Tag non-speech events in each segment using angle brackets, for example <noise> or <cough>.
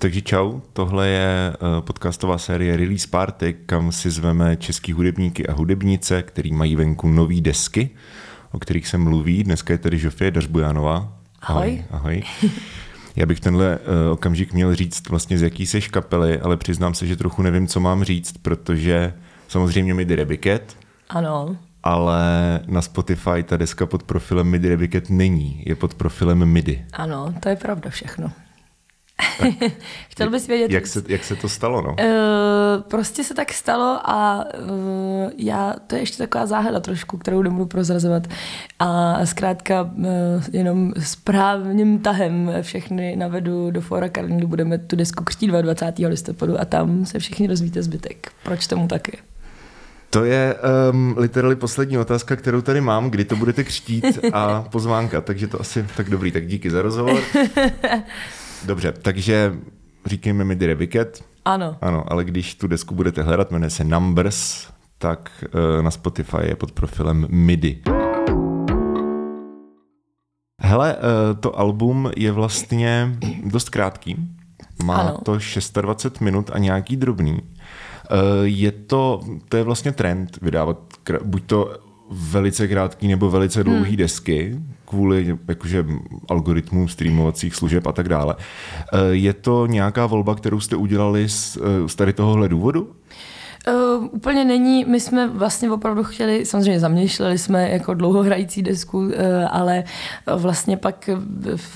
Takže čau, tohle je eh, podcastová série Release Party, kam si zveme český hudebníky a hudebnice, který mají venku nové desky, o kterých se mluví. Dneska je tady Žofie Dařbujánová. Ahoj. Ahoj. Já bych tenhle uh, okamžik měl říct vlastně z jaký seš kapely, ale přiznám se, že trochu nevím, co mám říct, protože samozřejmě Midi Rebiket. Ano. Ale na Spotify ta deska pod profilem Midi Rebiket není, je pod profilem Midi. Ano, to je pravda všechno. Chtěl bys vědět... Jak se, jak se to stalo, no? Uh, prostě se tak stalo a uh, já, to je ještě taková záhada trošku, kterou nebudu prozrazovat. A zkrátka uh, jenom správným tahem všechny navedu do Fora Karlín, budeme tu desku křtít 22. listopadu a tam se všichni rozvíte zbytek. Proč tomu taky? To je um, literally poslední otázka, kterou tady mám, kdy to budete křtít a <laughs> pozvánka, takže to asi tak dobrý, tak díky za rozhovor. <laughs> Dobře, takže říkejme mi Reviket. Ano. Ano, ale když tu desku budete hledat, jmenuje se Numbers, tak uh, na Spotify je pod profilem MIDI. Hele, uh, to album je vlastně dost krátký. Má ano. to 26 minut a nějaký drobný. Uh, je to, to je vlastně trend vydávat buď to velice krátký nebo velice dlouhý hmm. desky kvůli jakože algoritmům streamovacích služeb a tak dále. Eh, je to nějaká volba, kterou jste udělali z, eh, z tady tohohle důvodu? Uh, úplně není, my jsme vlastně opravdu chtěli, samozřejmě zamýšleli jsme jako dlouhohrající desku, uh, ale vlastně pak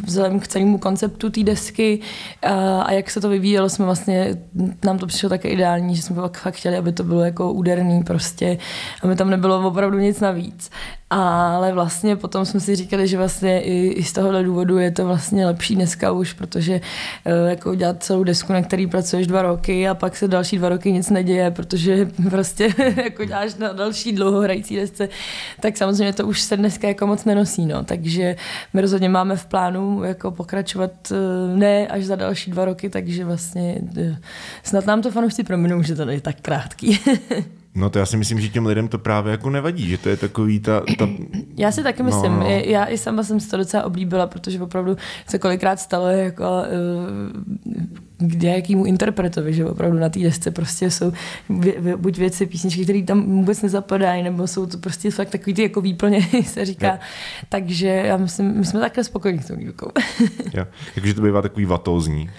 vzhledem k celému konceptu té desky uh, a jak se to vyvíjelo, jsme vlastně, nám to přišlo také ideální, že jsme pak fakt chtěli, aby to bylo jako úderný prostě, aby tam nebylo opravdu nic navíc. Ale vlastně potom jsme si říkali, že vlastně i, i z tohohle důvodu je to vlastně lepší dneska už, protože uh, jako dělat celou desku, na který pracuješ dva roky a pak se další dva roky nic neděje, protože <laughs> prostě jako děláš na další dlouhohrající desce, tak samozřejmě to už se dneska jako moc nenosí. No. Takže my rozhodně máme v plánu jako pokračovat uh, ne až za další dva roky, takže vlastně uh, snad nám to fanoušci prominou, že to je tak krátký. <laughs> No to já si myslím, že těm lidem to právě jako nevadí, že to je takový ta... ta... <clears throat> Já si taky myslím, no, no. já i sama jsem si to docela oblíbila, protože opravdu se kolikrát stalo jako uh, k jakýmu interpretovi, že opravdu na té desce prostě jsou vě, vě, buď věci, písničky, které tam vůbec nezapadají, nebo jsou to prostě fakt takový ty jako výplně, <laughs> se říká. Jo. Takže já myslím, my jsme takhle spokojení s tou výukou. jo, jakože to bývá takový vatózní.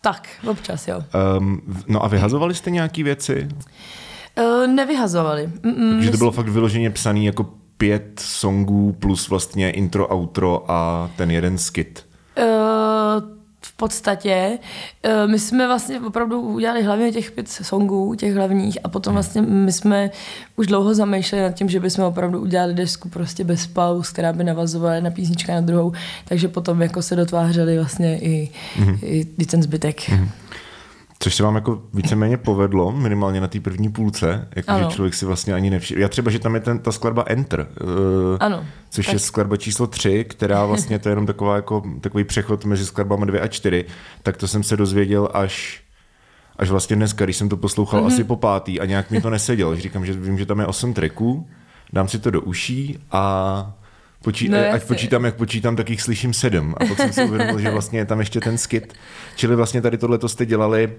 Tak, občas, jo. Um, no a vyhazovali jste nějaký věci? Uh, nevyhazovali. Mm-mm, Takže to bylo fakt vyloženě psaný jako pět songů plus vlastně intro, outro a ten jeden skit. Uh, v podstatě. Uh, my jsme vlastně opravdu udělali hlavně těch pět songů, těch hlavních a potom vlastně my jsme už dlouho zamýšleli nad tím, že bychom opravdu udělali desku prostě bez pauz, která by navazovala jedna písnička na druhou, takže potom jako se dotvářeli vlastně i, mm-hmm. i, i ten zbytek. Mm-hmm. Což se vám jako víceméně povedlo, minimálně na té první půlce, jako že člověk si vlastně ani nevšiml. Já třeba, že tam je ten, ta skladba Enter, uh, ano, což tak. je skladba číslo 3, která vlastně to je jenom taková, jako, takový přechod mezi skladbami 2 a 4, tak to jsem se dozvěděl až až vlastně dneska, když jsem to poslouchal mm-hmm. asi po pátý a nějak mi to nesedělo. Říkám, že vím, že tam je 8 tracků, dám si to do uší a Počí, no, ať počítám, jak počítám, tak jich slyším sedm. A pak jsem si uvědomil, že vlastně je tam ještě ten skit. Čili vlastně tady tohle jste dělali,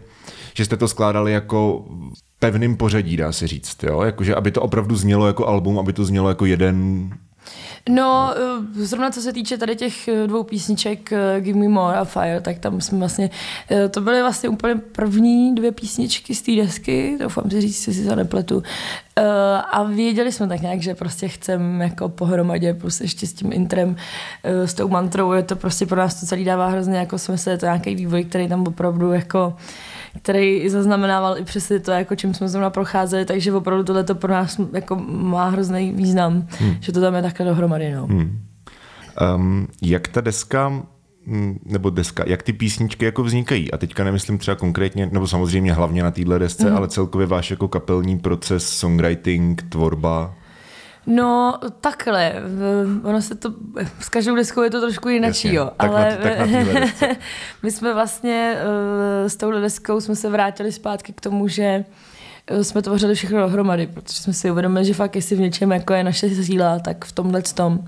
že jste to skládali jako pevným pořadí, dá se říct. Jo? Jakože, aby to opravdu znělo jako album, aby to znělo jako jeden No, eh, zrovna co se týče tady těch eh, dvou písniček eh, Give Me More a Fire, tak tam jsme vlastně, to byly vlastně úplně první dvě písničky z té desky, doufám si říct, si si to nepletu. A věděli jsme tak nějak, že prostě chceme jako pohromadě, plus ještě s tím intrem, s tou mantrou, je to prostě pro nás to celý dává hrozně jako smysl, je to nějaký vývoj, který tam opravdu jako který zaznamenával i přesně to, jako čím jsme zrovna procházeli, takže opravdu tohle to pro nás jako má hrozný význam, hmm. že to tam je takhle dohromady. No. Hmm. Um, jak ta deska hm, nebo deska, jak ty písničky jako vznikají. A teďka nemyslím třeba konkrétně, nebo samozřejmě hlavně na téhle desce, mm. ale celkově váš jako kapelní proces, songwriting, tvorba. No, takhle. Ono se to, s každou deskou je to trošku jinak, jo. Tak ale na, tak na <laughs> my jsme vlastně uh, s touhle deskou jsme se vrátili zpátky k tomu, že uh, jsme tvořili všechno dohromady, protože jsme si uvědomili, že fakt jestli v něčem jako je naše síla, tak v tomhle tom.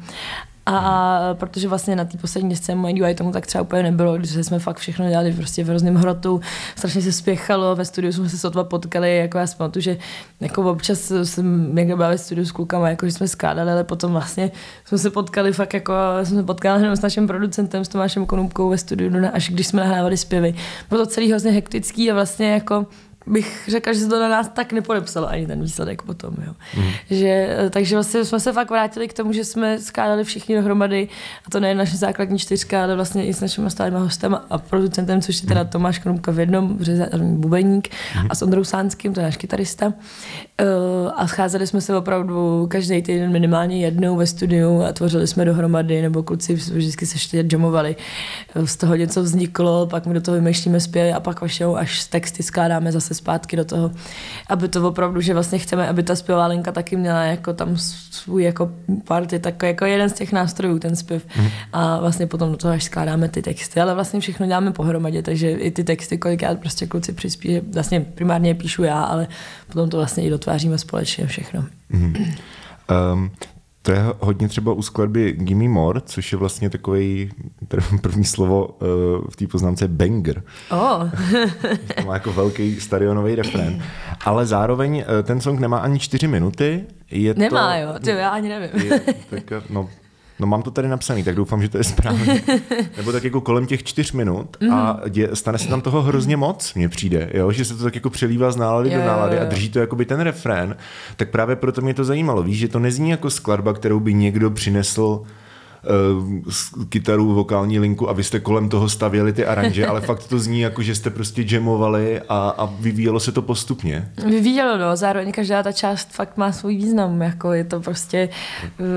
A protože vlastně na té poslední desce moje UI tomu tak třeba úplně nebylo, když jsme fakt všechno dělali prostě v hrozném hrotu, strašně se spěchalo, ve studiu jsme se sotva potkali, jako já jsem že jako občas jsem někde byla ve studiu s klukama, jako že jsme skládali, ale potom vlastně jsme se potkali fakt jako, jsme se potkali jenom s naším producentem, s Tomášem Konupkou ve studiu, až když jsme nahrávali zpěvy. Bylo to celý hrozně hektický a vlastně jako bych řekla, že se to na nás tak nepodepsalo ani ten výsledek potom. Jo. Mm. Že, takže vlastně jsme se fakt vrátili k tomu, že jsme skládali všichni dohromady a to nejen naše základní čtyřka, ale vlastně i s našimi stálými hostem a producentem, což je teda mhm. Tomáš Krumka v jednom, bubeník mm. a s Ondrou Sánským, to je náš kytarista. Uh, a scházeli jsme se opravdu každý týden minimálně jednou ve studiu a tvořili jsme dohromady, nebo kluci vždycky se ještě jamovali. Z toho něco vzniklo, pak my do toho vymýšlíme zpěvy a pak vašou až texty skládáme zase zpátky do toho, aby to opravdu, že vlastně chceme, aby ta zpěvá linka taky měla jako tam svůj jako party, tak jako jeden z těch nástrojů, ten zpěv. Mm. A vlastně potom do toho až skládáme ty texty, ale vlastně všechno děláme pohromadě, takže i ty texty kolikrát prostě kluci přispí, vlastně primárně píšu já, ale potom to vlastně i dotváříme společně všechno. Mm. Um, to je hodně třeba u skladby Gimme More, což je vlastně takový <laughs> první slovo uh, v té poznámce banger. Oh. to má jako velký stadionový refrén. Ale zároveň uh, ten song nemá ani čtyři minuty. Je nemá, to, jo, to já ani nevím. je, tak, no, No mám to tady napsaný, tak doufám, že to je správně. <laughs> Nebo tak jako kolem těch čtyř minut a mhm. dě, stane se tam toho hrozně moc, mně přijde, jo? že se to tak jako přelívá z nálady jo, do nálady jo, jo. a drží to jakoby ten refrén. Tak právě proto mě to zajímalo. Víš, že to nezní jako skladba, kterou by někdo přinesl kytaru, vokální linku a vy jste kolem toho stavěli ty aranže, ale <laughs> fakt to zní jako, že jste prostě jamovali a, a vyvíjelo se to postupně. Vyvíjelo, no, zároveň každá ta část fakt má svůj význam, jako je to prostě, uh,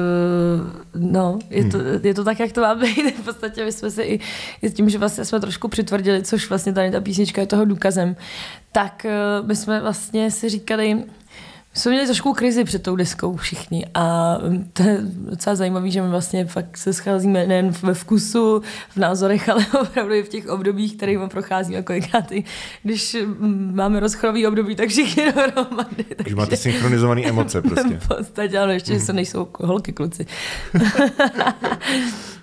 no, je to, hmm. je to tak, jak to má být, <laughs> v podstatě my jsme si i, i s tím, že vlastně jsme trošku přitvrdili, což vlastně tady ta písnička je toho důkazem, tak uh, my jsme vlastně si říkali, my jsme měli trošku krizi před tou deskou všichni a to je docela zajímavé, že my vlastně fakt se scházíme nejen ve vkusu, v názorech, <laughs> ale opravdu i v těch obdobích, kterými procházíme kolikrát i když máme rozchodový období, tak všichni <laughs> dohromady. Takže máte synchronizované emoce prostě. <laughs> V podstatě, ale ještě, že se nejsou holky kluci.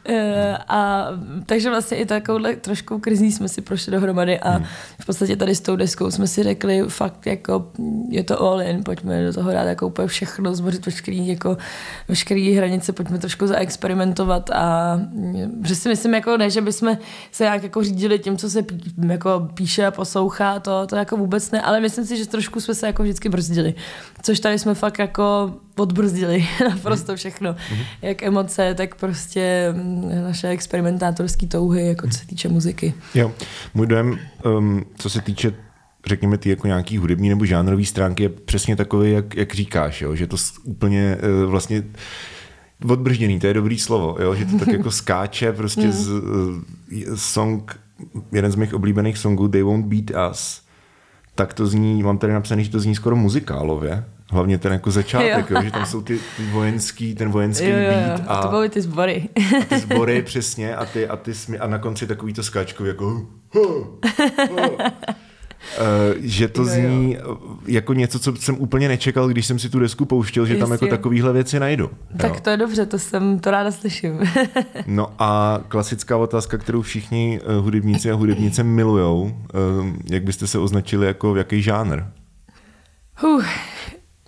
Eh, a takže vlastně i takovouhle trošku krizí jsme si prošli dohromady a hmm. v podstatě tady s tou deskou jsme si řekli fakt jako je to all in, pojďme do toho dát jako úplně všechno, zbořit veškerý, jako, veškerý hranice, pojďme trošku zaexperimentovat a že si myslím jako ne, že bychom se nějak jako řídili tím, co se pí, jako píše a poslouchá, to, to jako vůbec ne, ale myslím si, že trošku jsme se jako vždycky brzdili, což tady jsme fakt jako podbrzdili <laughs> naprosto všechno. Mm-hmm. Jak emoce, tak prostě mm, naše experimentátorské touhy, jako co se týče muziky. Jo, můj dojem, um, co se týče řekněme, ty jako nějaký hudební nebo žánrový stránky je přesně takový, jak, jak říkáš, jo? že to úplně uh, vlastně odbržděný, to je dobrý slovo, jo? že to tak jako <laughs> skáče prostě z uh, song, jeden z mých oblíbených songů They Won't Beat Us, tak to zní, mám tady napsané, že to zní skoro muzikálově. Hlavně ten jako začátek, jo. Jo, že tam jsou ty, ty vojenský, ten vojenský jo, jo, beat. A, a to byly ty sbory. A ty sbory, přesně, a, ty, a, ty smi, a na konci takový to skáčkový jako uh, uh, uh. Uh, že to zní jako něco, co jsem úplně nečekal, když jsem si tu desku pouštěl, že Jistě. tam jako takovýhle věci najdu. Tak jo. to je dobře, to jsem, to ráda slyším. <laughs> no a klasická otázka, kterou všichni uh, hudebníci a hudebnice milujou, uh, jak byste se označili jako jaký žánr? Uh,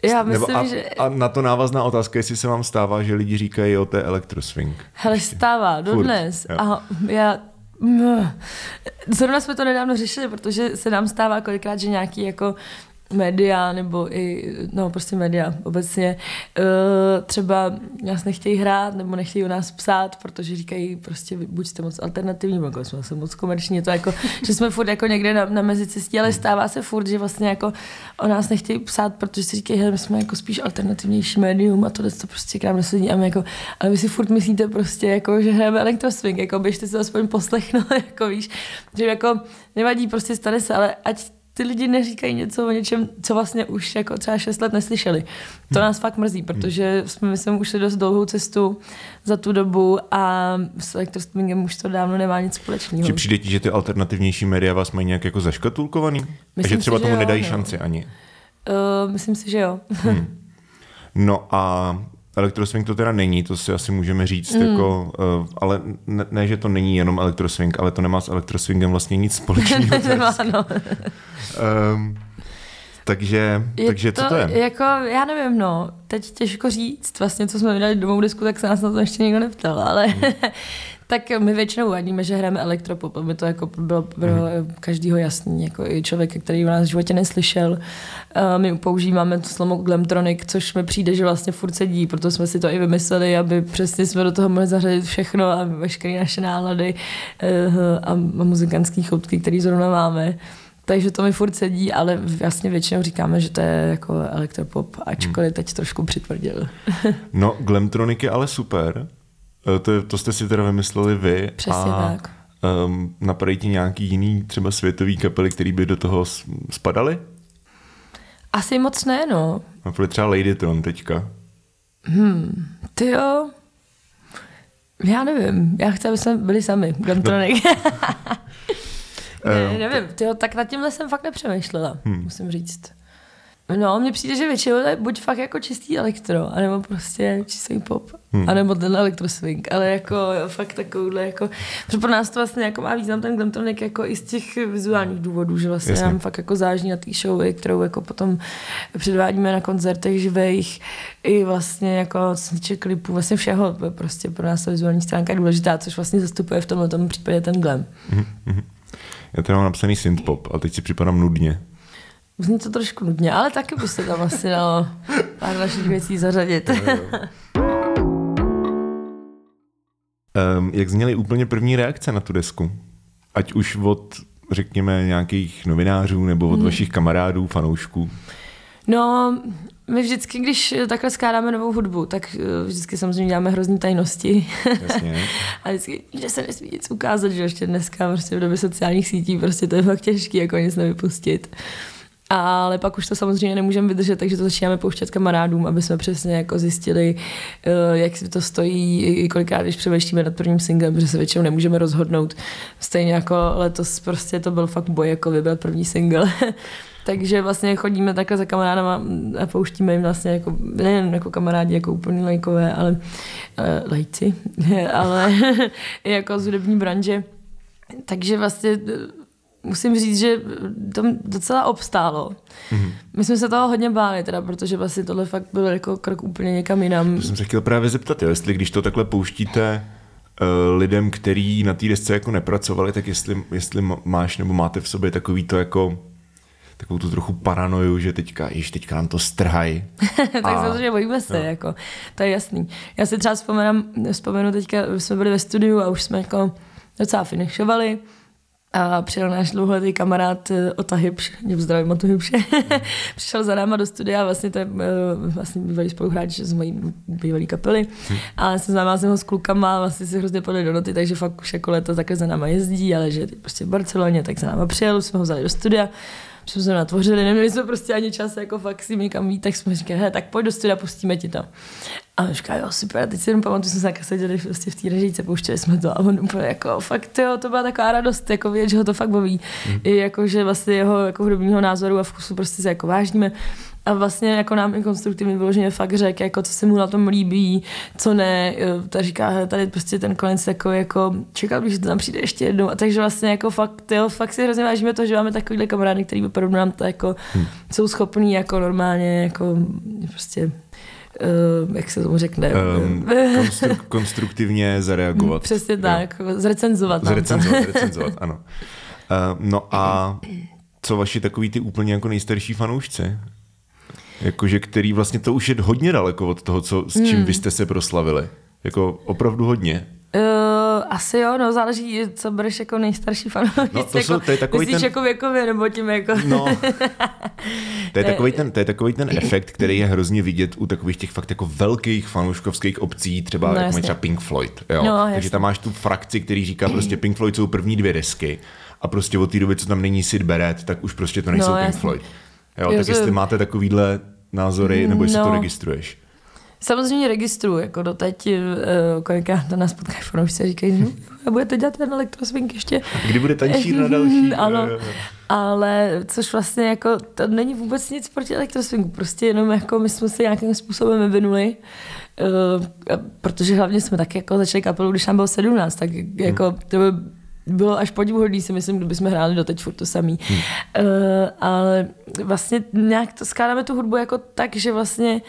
já myslím, Nebo a, že... a na to návazná otázka, jestli se vám stává, že lidi říkají o té elektroswing. Hele, stává, dodnes. A já Zrovna jsme to nedávno řešili, protože se nám stává kolikrát, že nějaký jako média nebo i, no prostě média obecně, uh, třeba nás nechtějí hrát nebo nechtějí o nás psát, protože říkají prostě buď jste moc alternativní, nebo jsme se moc komerční, to jako, <laughs> že jsme furt jako někde na, na mezicestí, ale stává se furt, že vlastně jako o nás nechtějí psát, protože si říkají, že my jsme jako spíš alternativnější médium a tohle to prostě k nám nesedí. A my jako, ale vy si furt myslíte prostě jako, že hrajeme elektroswing, jako běžte si aspoň poslechnout, <laughs> jako víš, že jako nevadí, prostě stane se, ale ať ty lidi neříkají něco o něčem, co vlastně už jako třeba 6 let neslyšeli. To hmm. nás fakt mrzí, protože jsme, myslím, už šli dost dlouhou cestu za tu dobu a s elektrostreamingem už to dávno nemá nic společného. Či přijde ti, že ty alternativnější média vás mají nějak jako zaškatulkovaný? Myslím a že třeba si, tomu že nedají jo, no. šanci ani? Uh, myslím si, že jo. hmm. No a Elektroswing to teda není, to si asi můžeme říct, mm. jako, uh, ale ne, ne, že to není jenom elektroswing, ale to nemá s elektroswingem vlastně nic společného. <laughs> Nemá, no. um, takže, Je takže co to je? Jako, já nevím, no, teď těžko říct, vlastně, co jsme vydali domů disku, tak se nás na to ještě nikdo neptal, ale <laughs> tak my většinou uvádíme, že hrajeme elektropop, aby to jako bylo pro Mhm. každýho jasný, jako i člověk, který v nás v životě neslyšel. Uh, my používáme to slovo glamtronic, což mi přijde, že vlastně furt sedí, proto jsme si to i vymysleli, aby přesně jsme do toho mohli zařadit všechno a veškeré naše nálady uh, a, a muzikantské choutky, které zrovna máme. Takže to mi furt sedí, ale vlastně většinou říkáme, že to je jako elektropop, ačkoliv teď trošku přitvrdil. No, Glamtronic je ale super. Eh, To, to jste si teda vymysleli vy. Přesně a, tak. Um, napadají ti nějaký jiný třeba světový kapely, který by do toho spadaly? Asi moc ne, no. Napadají třeba Ladytron teďka. Ty jo. Já nevím, já chci, aby jsme byli sami, Glamtronic. <laughs> ne, nevím, tyjo, tak nad tímhle jsem fakt nepřemýšlela, hmm. musím říct. No, mně přijde, že většinou to je buď fakt jako čistý elektro, anebo prostě čistý pop, hmm. anebo ten elektroswing, ale jako jo, fakt takovouhle jako, protože pro nás to vlastně jako má význam ten Glamtronic jako i z těch vizuálních důvodů, že vlastně Jasně. nám fakt jako záží na té showy, kterou jako potom předvádíme na koncertech živých, i vlastně jako týče klipů, vlastně všeho, prostě pro nás ta vizuální stránka je důležitá, což vlastně zastupuje v tomhle tom případě ten glam. Já teda mám napsaný synthpop a teď si připadám nudně. Zní to trošku nudně, ale taky by se tam asi dalo pár dalších věcí zařadit. Um, jak zněly úplně první reakce na tu desku? Ať už od, řekněme, nějakých novinářů nebo od hmm. vašich kamarádů, fanoušků. No, my vždycky, když takhle skládáme novou hudbu, tak eh, vždycky samozřejmě děláme hrozný tajnosti. Jasně. <laughs> A vždycky, že se nesmí nic ukázat, že ještě dneska prostě v době sociálních sítí prostě to je fakt těžký, jako nic nevypustit. Ale pak už to samozřejmě nemůžeme vydržet, takže to začínáme pouštět kamarádům, aby jsme přesně jako zjistili, eh, jak si to stojí, i kolikrát, když přemýšlíme nad prvním singlem, protože se většinou nemůžeme rozhodnout. Stejně jako letos prostě to byl fakt boj, jako vybrat první single. <laughs> Takže vlastně chodíme takhle za kamarádama a pouštíme jim vlastně jako, nejen jako kamarádi, jako úplně lajkové, ale uh, lajci, <laughs> ale <laughs> jako z hudební branže. Takže vlastně eh, musím říct, že to docela obstálo. Mm-hmm. My jsme se toho hodně báli, teda, protože vlastně tohle fakt byl jako krok úplně někam jinam. To jsem se chtěl právě zeptat, jo, jestli když to takhle pouštíte uh, lidem, kteří na té desce jako nepracovali, tak jestli, jestli máš nebo máte v sobě takový to jako takovou tu trochu paranoju, že teďka, již teďka nám to strhají. <laughs> tak a... samozřejmě bojíme se, no. jako, to je jasný. Já si třeba vzpomenu, vzpomenu teďka, jsme byli ve studiu a už jsme jako docela finišovali a přijel náš dlouholetý kamarád eh, Ota Hybš, zdravím Otu Hybše, <laughs> přišel za náma do studia, vlastně to je uh, vlastně bývalý spoluhráč z mojí bývalý kapely. A známá jsem ho s klukama, vlastně si hrozně podali do noty, takže fakt už jako leto takhle za náma jezdí, ale že prostě v Barceloně, tak za náma přijel, jsme ho vzali do studia. Jsme se natvořili, neměli jsme prostě ani čas jako fakt si někam jít, tak jsme říkali, tak pojď do studia, pustíme ti to. A on říká, jo, super, a teď si jenom pamatuju, jsme se seděli prostě v té režíce, pouštěli jsme to a on úplně jako, fakt, jo, to byla taková radost, jako vědět, že ho to fakt baví. Mm. I jako, že vlastně jeho jako hudebního názoru a vkusu prostě se jako vážíme. A vlastně jako nám i konstruktivně vyloženě fakt řekl, jako co se mu na tom líbí, co ne. Ta říká, hele, tady prostě ten konec jako, jako čekal bych, že to tam přijde ještě jednou. A takže vlastně jako fakt, jo, fakt si hrozně vážíme to, že máme takovýhle kamarády, který opravdu nám to jako hmm. jsou schopní jako normálně jako prostě Uh, jak se tomu řekne? Um, <laughs> konstru- konstruktivně zareagovat. Přesně tak, jo. zrecenzovat. Zrecenzovat, <laughs> zrecenzovat, ano. Uh, no a co vaši takový ty úplně jako nejstarší fanoušci? Jakože který vlastně to už je hodně daleko od toho, co, s čím hmm. vy jste se proslavili. Jako opravdu hodně. Uh, asi jo, no záleží, co bereš jako nejstarší fanoušci. No, to, jako, jsou, to je takový ten... jako věkově, nebo tím jako... No, <laughs> to je, takový ten, to je takový ten efekt, který je hrozně vidět u takových těch fakt jako velkých fanouškovských obcí, třeba no, jako třeba Pink Floyd. Jo? No, Takže tam máš tu frakci, který říká prostě Pink Floyd jsou první dvě desky a prostě od té doby, co tam není Sid Barrett, tak už prostě to nejsou no, Pink. Floyd. Jo, jo, tak jestli máte takovýhle názory, nebo jestli no. to registruješ. Samozřejmě registruju, jako doteď, kolikrát to nás potkají fanoušci a říkají, no, a budete dělat ten elektroswing ještě. Kdy bude tančír na další? <laughs> ano. ale což vlastně jako, to není vůbec nic proti elektroswingu, prostě jenom jako my jsme se nějakým způsobem vyvinuli, uh, protože hlavně jsme taky jako začali kapelu, když nám bylo 17, tak jako hmm. to by bylo až podivuhodný, si myslím, kdybychom hráli do teď furt to samý. Hmm. Uh, ale vlastně nějak to skládáme tu hudbu jako tak, že vlastně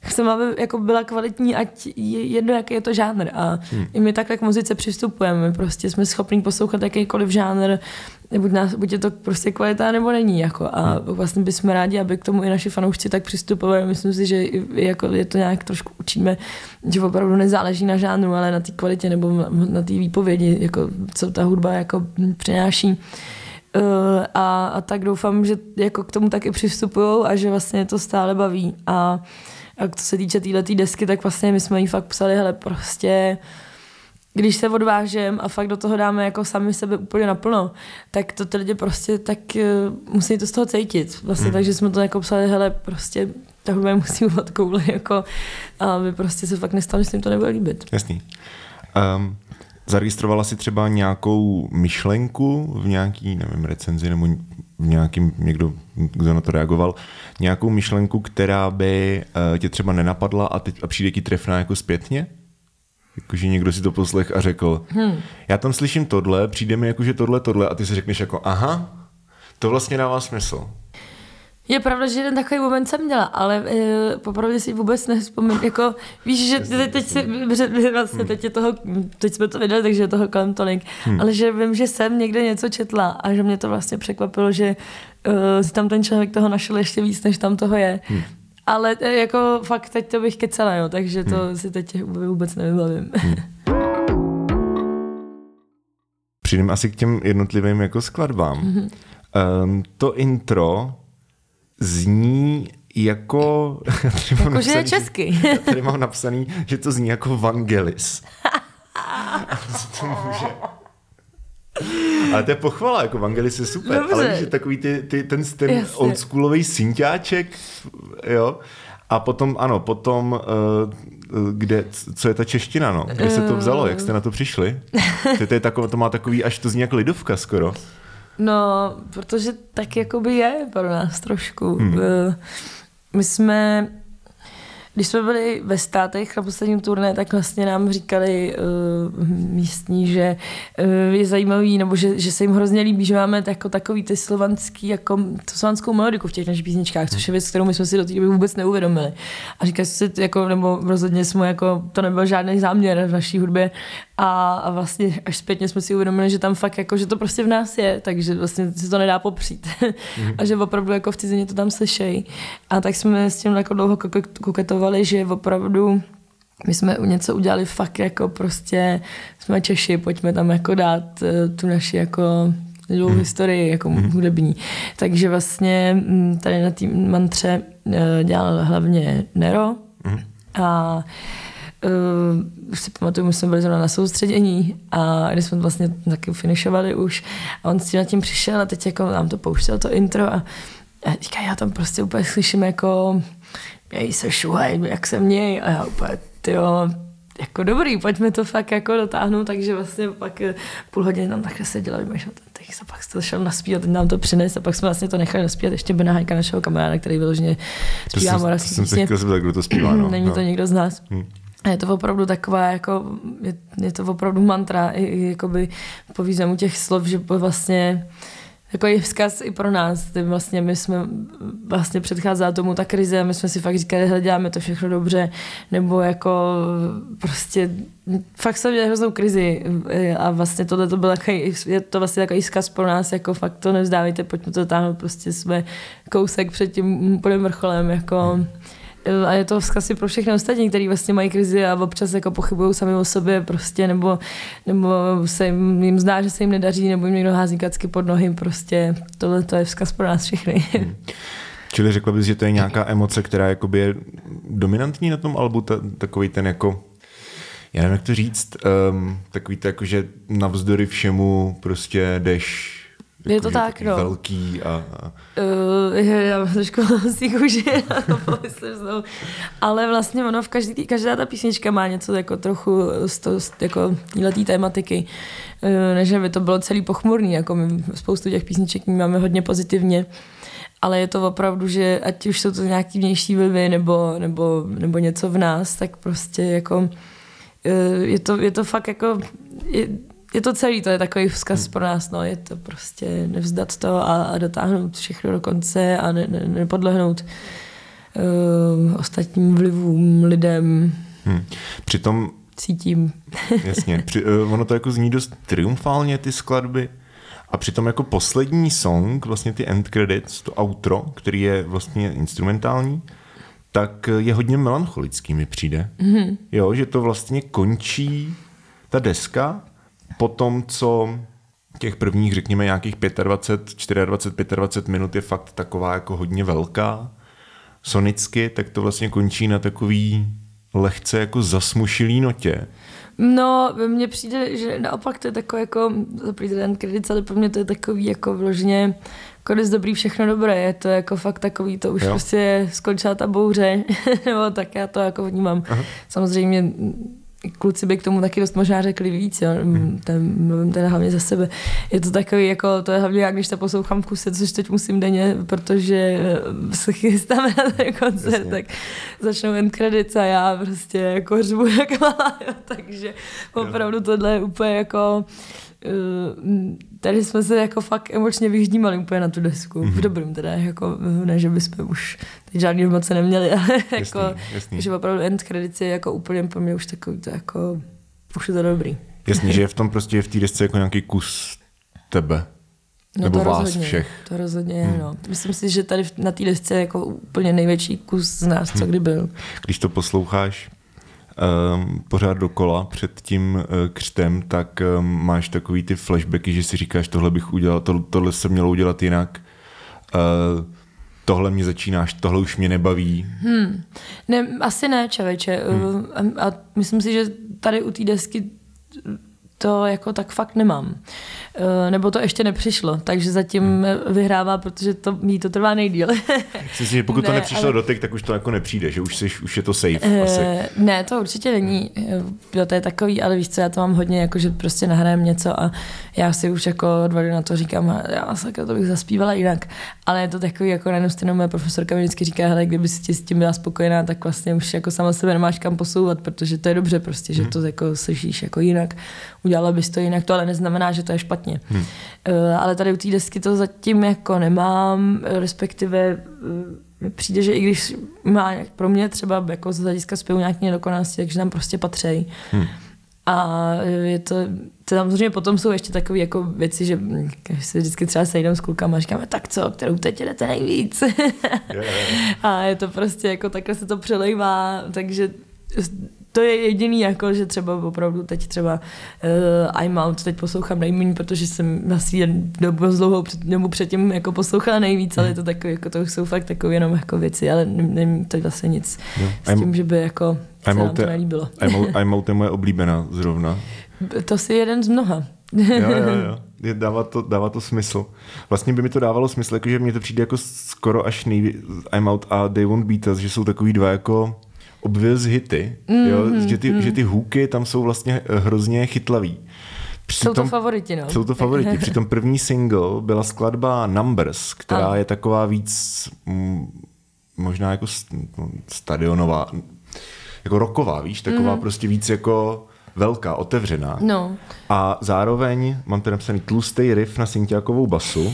chceme, aby jako byla kvalitní, ať je jedno, jaký je to žánr. A hmm. i my takhle k muzice přistupujeme. My prostě jsme schopni poslouchat jakýkoliv žánr, buď, nás, buď je to prostě kvalita, nebo není. Jako. A hmm. vlastně bychom rádi, aby k tomu i naši fanoušci tak přistupovali. Myslím si, že jako je to nějak trošku učíme, že opravdu nezáleží na žánru, ale na té kvalitě nebo na té výpovědi, jako, co ta hudba jako přináší. Uh, a, a tak doufám, že jako k tomu taky přistupují a že vlastně to stále baví. A a co se týče této tý desky, tak vlastně my jsme jí fakt psali, hele, prostě když se odvážem a fakt do toho dáme jako sami sebe úplně naplno, tak to ty lidi prostě tak uh, musí to z toho cítit. Vlastně, mm. takže jsme to jako psali, hele, prostě ta hudba musí uvat <laughs> koule, jako, a aby prostě se fakt nestalo, že se jim to nebude líbit. Jasný. Um, zaregistrovala si třeba nějakou myšlenku v nějaký, nevím, recenzi nebo v nějakým, někdo, kdo na to reagoval, nějakou myšlenku, která by uh, tě třeba nenapadla a, teď, a přijde ti trefná jako zpětně? Jakože někdo si to poslech a řekl, hmm. já tam slyším tohle, přijde mi jako, že tohle, tohle a ty si řekneš jako, aha, to vlastně dává smysl. Je pravda, že jeden takový moment jsem měla, ale e, popravdě si vůbec nevzpomínám. Jako, víš, že teď, teď, si, vlastně, teď, je toho, teď jsme to viděli, takže je toho kolem tolik, hmm. ale že vím, že jsem někde něco četla a že mě to vlastně překvapilo, že uh, si tam ten člověk toho našel ještě víc, než tam toho je. Hmm. Ale e, jako fakt teď to bych kecela, jo, takže to hmm. si teď vůbec nevybavím. Hmm. Přijdeme asi k těm jednotlivým jako skladbám. Mm-hmm. Um, to intro zní jako... Jako, že je česky. Že, tady mám napsaný, že to zní jako Vangelis. to může... Ale to je pochvala, jako Vangelis je super. Dobře. Ale že takový ty, ty, ten, ten oldschoolový synťáček, jo. A potom, ano, potom, uh, kde, co je ta čeština, no? Kde se to vzalo? Jak jste na to přišli? To, to, je takové, to má takový, až to zní jako lidovka skoro. No, protože tak jakoby je pro nás trošku. Hmm. Eh, my jsme když jsme byli ve státech na posledním turné, tak vlastně nám říkali uh, místní, že uh, je zajímavý, nebo že, že se jim hrozně líbí, že máme jako takový ty slovanský, jako tu slovanskou melodiku v těch našich písničkách, což je věc, kterou my jsme si do té doby vůbec neuvědomili. A říkají si, jako, nebo rozhodně jsme, jako, to nebyl žádný záměr v naší hudbě, a, a vlastně až zpětně jsme si uvědomili, že tam fakt jako, že to prostě v nás je, takže vlastně se to nedá popřít. Mm-hmm. <laughs> a že opravdu jako v cizině to tam slyšejí. A tak jsme s tím jako dlouho koketovali, že opravdu my jsme něco udělali fakt jako prostě, jsme Češi, pojďme tam jako dát eh, tu naši jako dlouhou mm. historii jako mm. hudební. Takže vlastně mm, tady na té mantře eh, dělal hlavně Nero mm. a uh, si pamatuju, že jsme byli zrovna na soustředění a když jsme vlastně taky finišovali už a on s tím nad tím přišel a teď jako nám to pouštěl to intro a, a říká, já tam prostě úplně slyším jako měj se šuhaj, jak se měj a já úplně, tyjo, jako dobrý, pojďme to fakt jako dotáhnout, takže vlastně pak eh, půl hodiny tam takhle seděla, vymýšlel ten text a pak se to šel naspívat, teď nám to přines a pak jsme vlastně to nechali naspívat ještě Bena Hajka, našeho kamaráda, který vyloženě zpívá moravský jsem se chtěl kdo to zpívá, <clears throat> no. Není no. to někdo z nás. Hmm. Je to opravdu taková, jako, je, je to opravdu mantra, i, i jakoby po významu těch slov, že vlastně jako je vzkaz i pro nás. Ty vlastně my jsme vlastně předcházela tomu ta krize my jsme si fakt říkali, že děláme to všechno dobře, nebo jako prostě fakt jsme měli hroznou krizi a vlastně tohle to byl takový, je to vlastně takový vzkaz pro nás, jako fakt to nevzdávejte, pojďme to táhnout, prostě jsme kousek před tím úplným vrcholem, jako hmm a je to vzkaz pro všechny ostatní, kteří vlastně mají krizi a občas jako pochybují sami o sobě prostě, nebo, nebo se jim, jim zdá, že se jim nedaří, nebo jim někdo hází kacky pod nohy, prostě tohle to je vzkaz pro nás všechny. Hmm. Čili řekla bys, že to je nějaká emoce, která jakoby je dominantní na tom albu, ta, takový ten jako já nevím, jak to říct, um, takový to jako, že navzdory všemu prostě jdeš Je to tak, no. Velký a, a Uh, já mám trošku <laughs> si kůži, <laughs> ale vlastně ono v každý, každá ta písnička má něco jako trochu z, to, z jako této tématiky. Uh, než by to bylo celý pochmurný, jako my spoustu těch písniček máme hodně pozitivně, ale je to opravdu, že ať už jsou to nějaký vnější vlivy nebo, nebo, nebo něco v nás, tak prostě jako uh, je to, je to fakt jako je, je to celý, to je takový vzkaz pro nás, no, je to prostě nevzdat to a, a dotáhnout všechno do konce a ne, ne, nepodlehnout uh, ostatním vlivům, lidem, hmm. Přitom, cítím. <laughs> jasně, při, uh, ono to jako zní dost triumfálně, ty skladby, a přitom jako poslední song, vlastně ty end credits, to outro, který je vlastně instrumentální, tak je hodně melancholický mi přijde. Mm-hmm. Jo, že to vlastně končí ta deska po tom, co těch prvních, řekněme, nějakých 25, 24, 25 minut je fakt taková jako hodně velká, sonicky, tak to vlastně končí na takový lehce jako zasmušilý notě. No, mně přijde, že naopak to je takový jako, dobrý ten kredit, ale pro mě to je takový jako vložně konec dobrý, všechno dobré, je to jako fakt takový, to už jo. prostě skončila ta bouře, <laughs> nebo tak já to jako vnímám. Aha. Samozřejmě kluci by k tomu taky dost možná řekli víc, jo. Hmm. Ten, mluvím teda hlavně za sebe. Je to takový, jako, to je hlavně jak když to poslouchám v kuse, což teď musím denně, protože eh, se chystáme <laughs> na ten koncert, Jasně. tak začnou end credits a já prostě jako řvu jak malá, jo. takže opravdu tohle je úplně jako tady jsme se jako fakt emočně vyždímali úplně na tu desku. Mm-hmm. V mhm. dobrém teda, jako ne, že bychom už teď žádný emoce neměli, <laughs> ale jasný, jako, jasný. že opravdu end credits je jako úplně pro mě už takový to jako, už je to dobrý. Jasně, že je v tom prostě v té desce jako nějaký kus tebe. No Nebo to vás rozhodně, všech. To rozhodně hmm. no. Myslím si, že tady na té desce je jako úplně největší kus z nás, co hmm. kdy byl. Když to posloucháš, um, pořád dokola před tím uh, křtem, tak um, máš takový ty flashbacky, že si říkáš, tohle bych udělal, to, tohle se mělo udělat jinak. Uh, tohle mě začínáš, tohle už mě nebaví. Hmm. Ne, asi ne, čověče. Hmm. A, a myslím si, že tady u té desky to jako tak fakt nemám. Eh, nebo to ještě nepřišlo, takže zatím hmm. vyhrává, protože to mí to trvá nejdíl. Myslím <laughs> si, že pokud ne, to nepřišlo ale... dotek, tak už to jako nepřijde, že už, jsi, už je to safe uh, asi. Ne, to určitě není. Jo, to je takový, ale víš co, já to mám hodně, jako že prostě nahrajem něco a já si už jako dva na to říkám, a já sakra, to bych zaspívala jinak. Ale je to takový, jako na jednu stranu moje profesorka mi vždycky říká, hele, kdyby si s tím byla spokojená, tak vlastně už jako sama sebe nemáš kam posouvat, protože to je dobře prostě, že hmm. to jako slyšíš jako jinak. Udělala bys to jinak, to ale neznamená, že to je špatně. Hmm. Uh, ale tady u té desky to zatím jako nemám, respektive uh, přijde, že i když má pro mě třeba jako z hlediska zpěvu nějaké nedokonalosti, takže tam prostě patří. Hmm. A je to, to samozřejmě potom jsou ještě takové jako věci, že se vždycky třeba sejdeme s klukama a říkáme, tak co, kterou teď jdete nejvíc. yeah. <laughs> a je to prostě jako takhle se to přelejvá, takže to je jediný, jako, že třeba opravdu teď třeba uh, I'm out, teď poslouchám nejméně, protože jsem asi jen dobu dlouhou před, dobu předtím jako poslouchala nejvíc, ale je to takové, jako to jsou fakt takové jenom jako věci, ale není to vlastně nic no, s tím, I'm, že by jako se I'm nám to nelíbilo. I'm out, <laughs> I'm out je moje oblíbená zrovna. To si jeden z mnoha. jo, jo, jo. <laughs> Je, dává, to, dává to smysl. Vlastně by mi to dávalo smysl, jakože mně to přijde jako skoro až nejví, I'm out a They Won't Beat Us, že jsou takový dva jako obvěz hity, mm, jo? Mm, že, ty, mm. že ty hůky tam jsou vlastně eh, hrozně chytlavý. Přitom, jsou to favoriti, no. Jsou to favoriti. Přitom první single byla skladba Numbers, která ano. je taková víc mm, možná jako stadionová, jako roková, víš, taková mm. prostě víc jako velká, otevřená. No. A zároveň mám tady napsaný tlustý riff na Sintiákovou basu.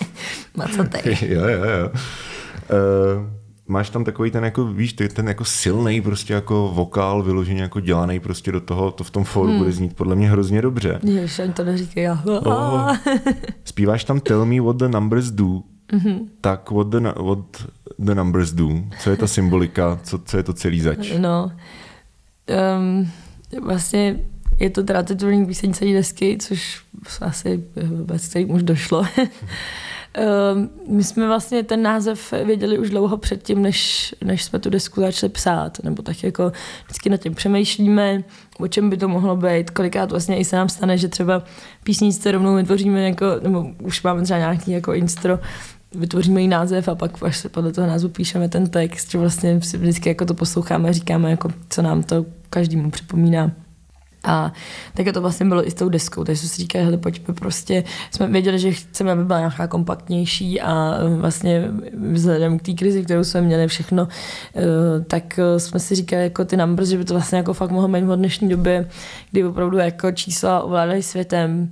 <laughs> Macatej. <laughs> jo, jo, jo. Uh, máš tam takový ten jako, víš, ten jako silný prostě jako vokál vyloženě jako dělaný prostě do toho, to v tom fóru hmm. bude znít podle mě hrozně dobře. Jež, ani to neříkej já. Oh. Zpíváš tam Tell me what the numbers do, mm-hmm. tak what the, what the numbers do, co je ta symbolika, co, co je to celý zač? No, um, vlastně je to teda titulní píseň celé desky, což asi bez kterým už došlo. <laughs> my jsme vlastně ten název věděli už dlouho předtím, než, než jsme tu desku začali psát, nebo tak jako vždycky nad tím přemýšlíme, o čem by to mohlo být, kolikrát vlastně i se nám stane, že třeba písničce rovnou vytvoříme jako, nebo už máme třeba nějaký jako instro, vytvoříme jí název a pak až se podle toho názvu píšeme ten text, že vlastně si vždycky jako to posloucháme a říkáme, jako, co nám to každému připomíná. A tak to vlastně bylo i s tou deskou, takže jsme si říkali, hele, pojďme prostě, jsme věděli, že chceme, aby byla nějaká kompaktnější a e, vlastně vzhledem k té krizi, kterou jsme měli všechno, e, tak e, jsme si říkali jako ty numbers, že by to vlastně jako fakt mohlo být v dnešní době, kdy opravdu jako čísla ovládají světem,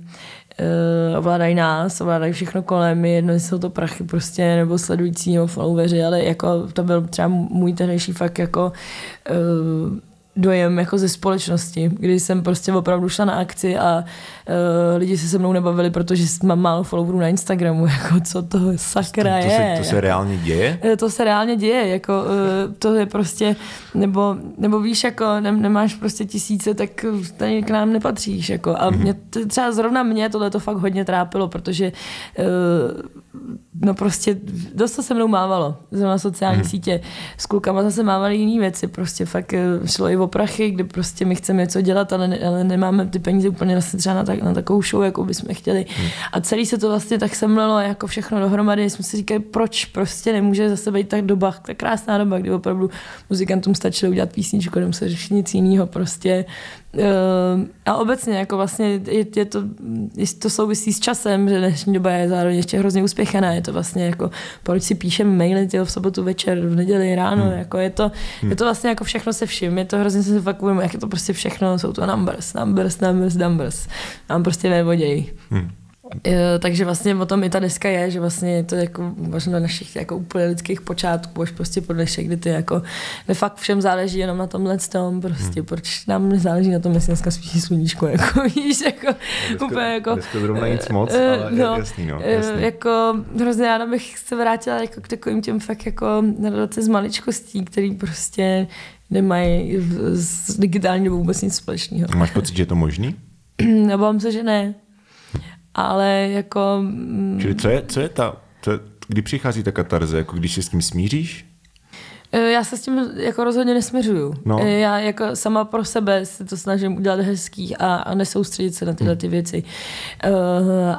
ovládají nás, ovládají všechno kolem, jedno jsou to prachy prostě, nebo sledující, nebo followeri, ale jako to byl třeba můj tehdejší fakt jako dojem jako ze společnosti, kdy jsem prostě opravdu šla na akci a uh, lidi se se mnou nebavili, protože mám málo followerů na Instagramu, <laughs> jako co to sakra to, to, je. Se, to se reálně děje? Eh, to se reálně děje, jako uh, to je prostě, nebo, nebo víš, jako ne, nemáš prostě tisíce, tak tady k nám nepatříš, jako a mm-hmm. mě, třeba zrovna mě tohle to fakt hodně trápilo, protože uh, no prostě dost to se mnou mávalo na sociální mm-hmm. sítě. S klukama zase mávali jiné věci, prostě fakt šlo i o prachy, kdy prostě my chceme něco dělat, ale, ne, ale nemáme ty peníze úplně vlastně třeba na, tak, na takovou show, jako bychom chtěli. Hmm. A celý se to vlastně tak semlelo jako všechno dohromady. Jsme si říkali, proč prostě nemůže zase být tak doba, tak krásná doba, kdy opravdu muzikantům stačilo udělat písničku, nemuseli řešit nic jiného prostě. Uh, a obecně jako vlastně je, je to, je to souvisí s časem, že dnešní doba je zároveň ještě hrozně uspěchaná. Je to vlastně jako, proč si píšeme maily tyjo, v sobotu večer, v neděli ráno, hmm. jako je to, hmm. je to vlastně jako všechno se vším. Je to hrozně se fakt uvědomit, jak je to prostě všechno, jsou to numbers, numbers, numbers, numbers. Nám prostě nevodějí. Hmm. Takže vlastně o tom i ta deska je, že vlastně je to jako možná na našich jako úplně lidských počátků, až prostě po dnešek, kdy ty jako ne fakt všem záleží jenom na tomhle tom, prostě hmm. proč nám nezáleží na tom, jestli dneska svítí sluníčko, <laughs> jako víš, jako dneska, úplně jako... Dneska zrovna nic moc, uh, ale no, jasný, no, jasný. Jako hrozně ráda bych se vrátila jako k takovým těm fakt jako nadace z maličkostí, který prostě nemají s digitální dobou vůbec nic společného. Máš pocit, že je to možný? <clears throat> Nebám se, že ne ale jako... Mm, Čili co je, co je ta, co je, kdy přichází ta katarze, jako když se s tím smíříš? E, já se s tím jako rozhodně nesměřuju. No. E, já jako sama pro sebe se to snažím udělat hezký a, a nesoustředit se na tyhle ty věci. Uh,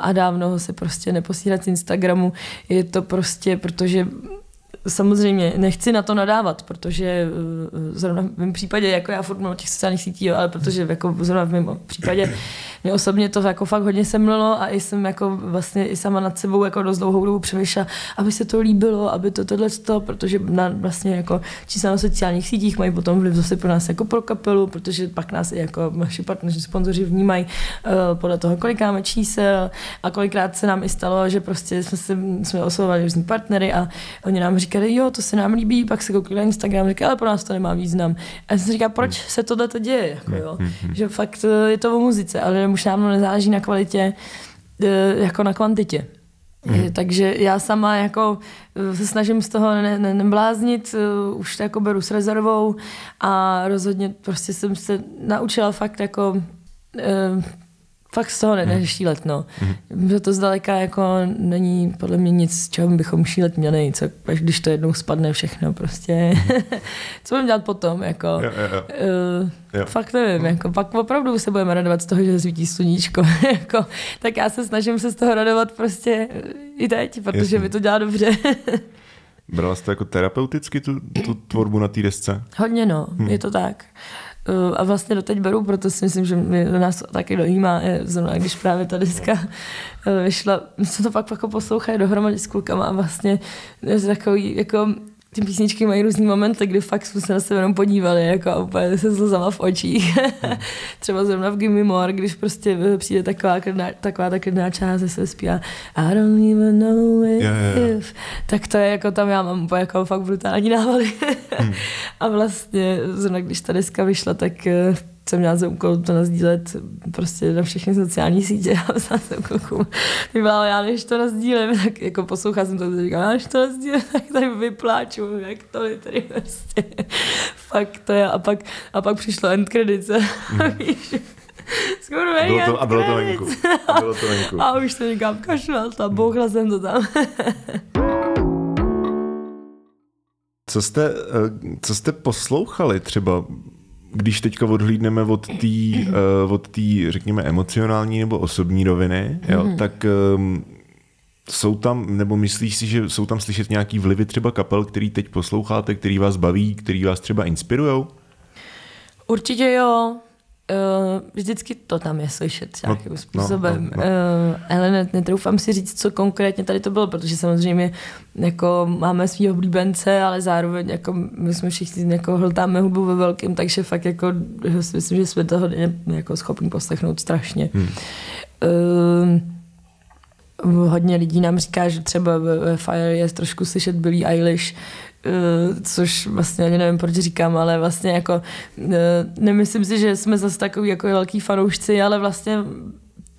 a dávno se prostě neposílat z Instagramu. Je to prostě, protože samozřejmě nechci na to nadávat, protože zrovna v mém případě, jako já furt mám těch sociálních sítí, ale protože jako zrovna v mém případě mě osobně to jako fakt hodně semlilo a i jsem jako vlastně i sama nad sebou jako dost dlouhou dobu přemýšlela, aby se to líbilo, aby to tohle to, protože na vlastně jako čísla na sociálních sítích mají potom vliv zase pro nás jako pro kapelu, protože pak nás i jako naši partneři, sponzoři vnímají uh, podle toho, kolik máme čísel a kolikrát se nám i stalo, že prostě jsme, se, jsme oslovovali různý partnery a oni nám říkali, jo, to se nám líbí, pak se koukli na Instagram, říkali, ale pro nás to nemá význam. A já jsem říkala, proč hmm. se tohle to děje, jako, jo? Hmm, hmm, že fakt eh, je to o muzice, ale už dávno nezáleží na kvalitě eh, jako na kvantitě. Mm. Takže já sama jako eh, se snažím z toho ne, ne, nebláznit, už to jako beru s rezervou a rozhodně prostě jsem se naučila fakt jako fakt z toho ne, mhm. nešílet, no. Mm. Že to zdaleka jako není podle mě nic, z čeho bychom šílet měli, co, až když to jednou spadne všechno, prostě. Mm. <laughs> co budeme dělat potom, jako. Jo, jo, jo. Uh, jo. Fakt nevím, jako, pak opravdu se budeme radovat z toho, že svítí sluníčko, <laughs> jako, tak já se snažím se z toho radovat prostě i teď, protože Jasně. mi to dělá dobře. Brala jsi to jako terapeuticky, tu, tu tvorbu na té desce? Hodně, no, hmm. je to tak. Eh, a vlastně doteď beru, proto si myslím, že mě nás taky dojímá, zrovna když právě ta deska eh, vyšla, my jsme to pak jako poslouchali dohromady s klukama a vlastně je takový jako ty písničky mají různý momenty, kdy fakt jsme se na sebe jenom podívali, jako úplně se slzama v očích. <laughs> Třeba zrovna v Gimme More, když prostě přijde taková, krná, taková ta krná část, se zpívá I don't even know if, yeah, yeah. tak to je jako tam já mám úplně jako fakt brutální návaly. hmm. <laughs> A vlastně zrovna když ta deska vyšla, tak eh, jsem měla za úkol to nazdílet prostě na všechny sociální sítě a psala jsem klukům, byla, já než to nazdílím, tak jako poslouchal jsem to a říkala, já než to nazdílím, tak tady vypláču, jak to je tady prostě. Fakt to je. A pak, a pak přišlo end credits <laughs> a mm. víš, Skurvený Bylo to, a bylo to venku. A bylo to venku. A už to někam kašlal a bouchla jsem to tam. Co jste, eh, co jste poslouchali třeba, když teďka odhlídneme od té, eh, od tý, řekněme, emocionální nebo osobní roviny, jo, Mhm. tak um, jsou tam, nebo myslíš si, že jsou tam slyšet nějaký vlivy třeba kapel, který teď posloucháte, který vás baví, který vás třeba inspirujou? Určitě jo. Uh, vždycky to tam je slyšet No, nějakým no, způsobem. no, no. Uh, ale ne, netroufám si říct, co konkrétně tady to bylo, protože samozřejmě jako máme svý oblíbence, ale zároveň jako my jsme všichni jako hltáme hubu ve velkým, takže fakt jako si myslím, že jsme toho jako schopni poslechnout strašně. Hmm. Uh, hodně lidí nám říká, že třeba ve, Fire je trošku slyšet Billie Eilish, Uh, což vlastně ani nevím, proč říkám, ale vlastně jako uh, nemyslím si, že jsme zase takový jako velký fanoušci, ale vlastně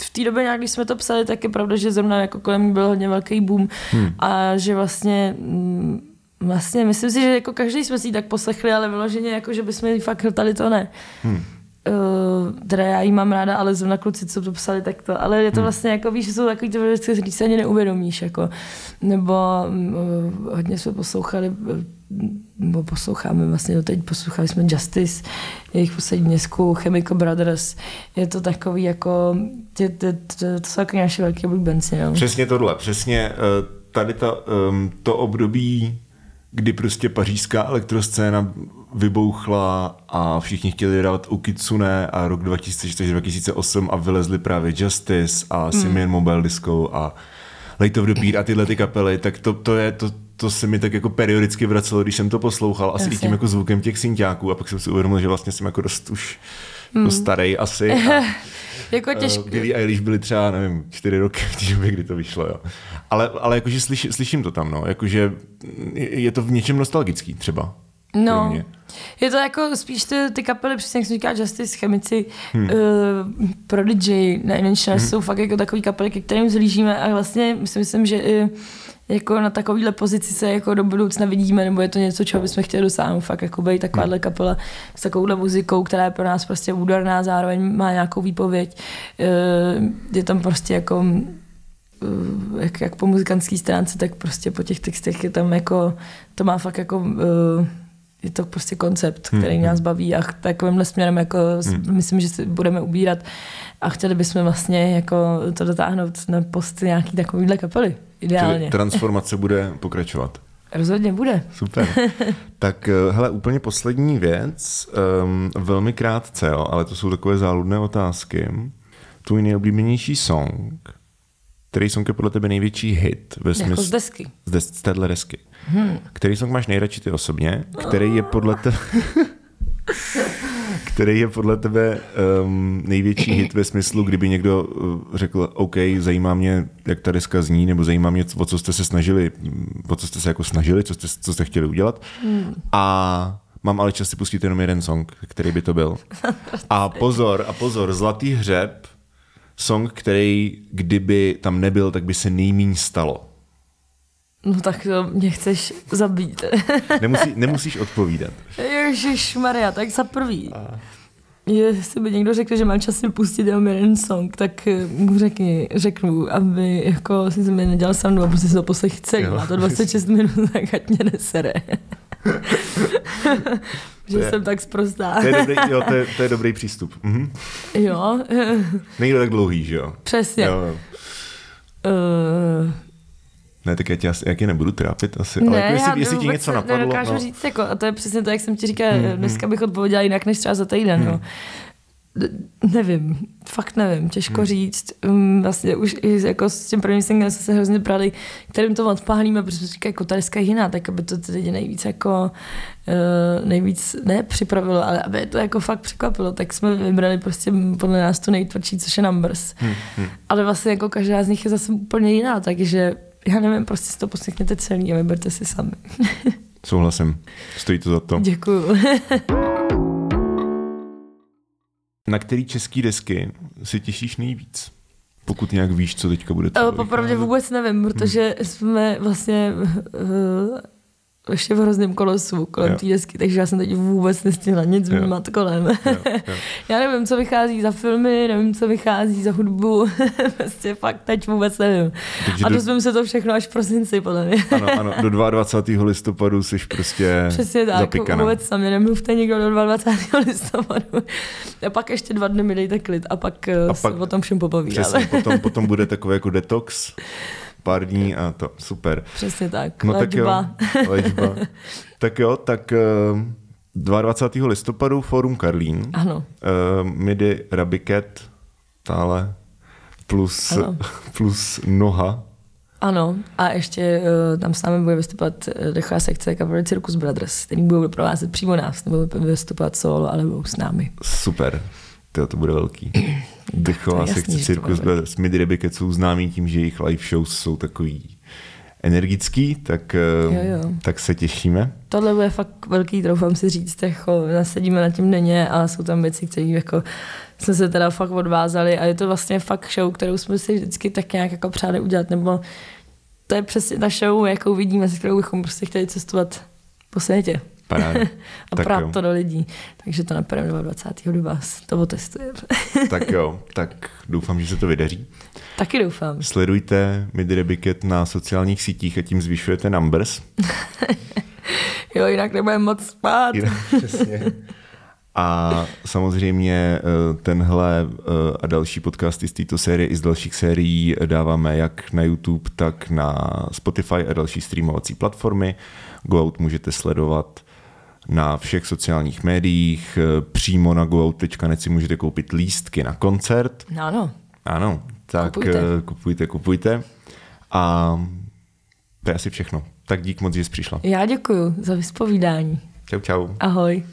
v té době nějak, když jsme to psali, tak je pravda, že zrovna jako kolem byl hodně velký boom hmm. a že vlastně mm, Vlastně, myslím si, že jako každý jsme si ji tak poslechli, ale vyloženě jako, že bychom ji fakt hltali, to ne. Hmm. Uh, teda já ji mám ráda, ale zrovna kluci, co to psali, tak to. Ale je to vlastně jako, víš, že jsou takový ty věci, které si ani neuvědomíš. Jako. Nebo uh, hodně jsme poslouchali, uh, nebo posloucháme vlastně doteď, poslouchali jsme Justice, jejich poslední dnesku, Chemical Brothers. Je to takový jako, je, to, to, to jsou jako naše velké oblíbenci. No. Přesně tohle, přesně tady ta, um, to období, kdy prostě pařížská elektroscéna vybouchla a všichni chtěli hrát u Kitsune a rok 2004-2008 a vylezli právě Justice a Simian mm. Mobile Disco a Late of the Beat a tyhle ty kapely, tak to, to je to, to se mi tak jako periodicky vracelo, když jsem to poslouchal, asi i tím jako zvukem těch synťáků a pak jsem si uvědomil, že vlastně jsem jako dost už mm. dost starý asi. A, <laughs> jako těžko. Uh, Billie Eilish byly třeba, nevím, čtyři roky v té době, kdy to vyšlo, jo. Ale, ale jakože slyš, slyším to tam, no. Jakože je to v něčem nostalgický třeba. No, je to jako spíš ty, ty kapely, přesně jak jsem říká, Justice, Chemici, hmm. uh, Prodigy, Nine Inch Nails, hmm. jsou fakt jako takový kapely, ke kterým zlížíme a vlastně si myslím, že i jako na takovýhle pozici se jako do budoucna vidíme, nebo je to něco, čeho bychom chtěli dosáhnout, fakt jako být takováhle kapela s takovouhle muzikou, která je pro nás prostě údarná, zároveň má nějakou výpověď. Uh, je tam prostě jako jak, jak po muzikantské stránce, tak prostě po těch textech je tam jako, to má fakt jako uh, je to prostě koncept, který hmm. nás baví a takovýmhle směrem jako hmm. myslím, že se budeme ubírat a chtěli bychom vlastně jako to dotáhnout na post nějaký takovýhle kapely. Ideálně. Transformace bude pokračovat. Rozhodně bude. Super. <laughs> Tak hele, úplně poslední věc, um, velmi krátce, jo, ale to jsou takové záludné otázky. Tvůj nejoblíbenější song, který song je podle tebe největší hit? Ve smysl, jako z desky. Z, des, z téhle desky. Hmm. Který song máš nejradši ty osobně? Který je podle tebe... <laughs> který je podle tebe um, největší <clears throat> hit ve smyslu, kdyby někdo uh, řekl, OK, zajímá mě, jak ta deska zní, nebo zajímá mě, o co jste se snažili, o co jste se jako snažili, co jste, co jste chtěli udělat. Hmm. A mám ale čas si pustit jenom jeden song, který by to byl. <laughs> A pozor, a pozor, Zlatý hřeb, song, který kdyby tam nebyl, tak by se nejmíň stalo. No tak to mě chceš zabít. <laughs> Nemusí, nemusíš odpovídat. Ježíš Maria, tak za prvý. A... Jestli by někdo řekl, že mám čas si pustit jenom jeden song, tak mu řekni, řeknu, aby jako si mi nedělal srandu a prostě si to poslech celý. Má to 26 minut, <laughs> tak ať mě nesere. <laughs> že je, jsem tak sprostá. to, je dobrý, jo, to, je, to je dobrý přístup. Mhm. Jo. To tak dlouhý, že jo? Přesně. Jo. Uh, ne, tak já tě, asi, já tě nebudu trápit asi, ne, ale jako jestli, jestli ti něco napadlo. Nedokážu no. říct, jako, a to je přesně to, jak jsem ti říkal, hmm, dneska bych odpověděla jinak, než třeba za týden. Hmm. No. Nevím, fakt nevím, těžko hmm. říct. Vlastně už i jako s tím prvním singlem jsme se hrozně brali, kterým to odpálíme, protože říká, jako ta je jiná, tak aby to ty lidi nejvíc jako uh, nejvíc ne připravilo, ale aby to jako fakt překvapilo, tak jsme vybrali prostě podle nás to nejtvrdší, což je Numbers. Hmm. Hmm. Ale vlastně jako každá z nich je zase úplně jiná, takže já nevím, prostě si to poslechněte celý a vyberte si sami. <laughs> Souhlasím. Stojí to za to. Děkuju. Na který český desky si těšíš nejvíc? Pokud nějak víš, co teďka bude třeba Popravdě vůbec nevím, protože hmm. jsme vlastně uh, ještě v hrozném kolosu kolem té desky, takže já jsem teď vůbec nestihla nic Jo. vnímat kolem. Jo, jo. <laughs> já nevím, co vychází za filmy, nevím, co vychází za hudbu, <laughs> prostě fakt teď vůbec nevím. Takže A do- dozvím se to všechno až v prosinci, podle mě. Ano, ano, do <laughs> 22. listopadu jsi prostě Přesně tak, zapikaná. vůbec sami nemluvte nikdo do 22. listopadu. A pak ještě dva dny mi dejte klid a pak, A a pak- pak o tom všem popovídáme. Přesně, potom, potom bude takový jako detox, pár dní a to, super. Přesně tak, No tak jo, léčba. <laughs> Tak jo, tak eh, 22. listopadu Fórum Karlín, Ano, uh, Midi Rabiket, tále, plus, Ano. <laughs> plus noha. ano. A ještě uh, tam s námi bude vystupovat uh, dechová sekce kapely Circus Brothers, který budou doprovázet přímo nás, nebo vystupovat solo, ale budou s námi. Super, to, to bude velký. Dechová sekce Circus bude Brothers. Midi Rabiket jsou známí tím, že jejich live shows jsou takový energický, tak, eh, Jo, jo. tak se těšíme. Tohle bude fakt velký, troufám si říct, jako nasedíme na tím denně a jsou tam věci, které jako jsme se teda fakt odvázali a je to vlastně fakt show, kterou jsme si vždycky tak nějak jako přáli udělat, nebo to je přesně ta show, jakou vidíme, se kterou bychom prostě chtěli cestovat po světě Paráda. <laughs> a Tak prát jo. to do lidí. Takže to napademe 20. do vás, to otestujeme. <laughs> Tak jo, tak doufám, že se to vydaří. Taky doufám. Sledujte Midi Rabiket na sociálních sítích a tím zvyšujete numbers. <laughs> Jo, jinak nebudeme moc spát. Přesně. A samozřejmě eh, tenhle eh, a další podcasty z této série i z dalších sérií dáváme jak na YouTube, tak na Spotify a další streamovací platformy. Go Out můžete sledovat na všech sociálních médiích. Eh, Přímo na goout.net si můžete koupit lístky na koncert. No, ano. Ano, tak Kupujte. kupujte, kupujte. kupujte. A to je asi všechno. Tak dík moc, že jsi přišla. Já děkuji za vyspovídání. Čau, čau. Ahoj.